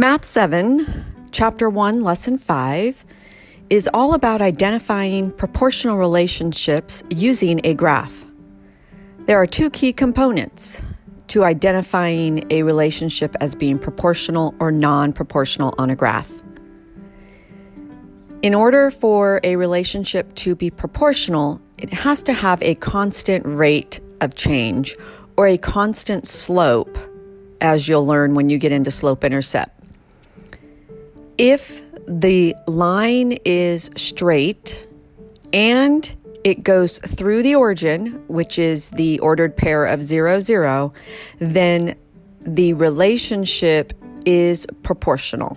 Math 7, Chapter 1, Lesson 5 is all about identifying proportional relationships using a graph. There are two key components to identifying a relationship as being proportional or non proportional on a graph. In order for a relationship to be proportional, it has to have a constant rate of change or a constant slope, as you'll learn when you get into slope intercept if the line is straight and it goes through the origin, which is the ordered pair of 0, 0, then the relationship is proportional.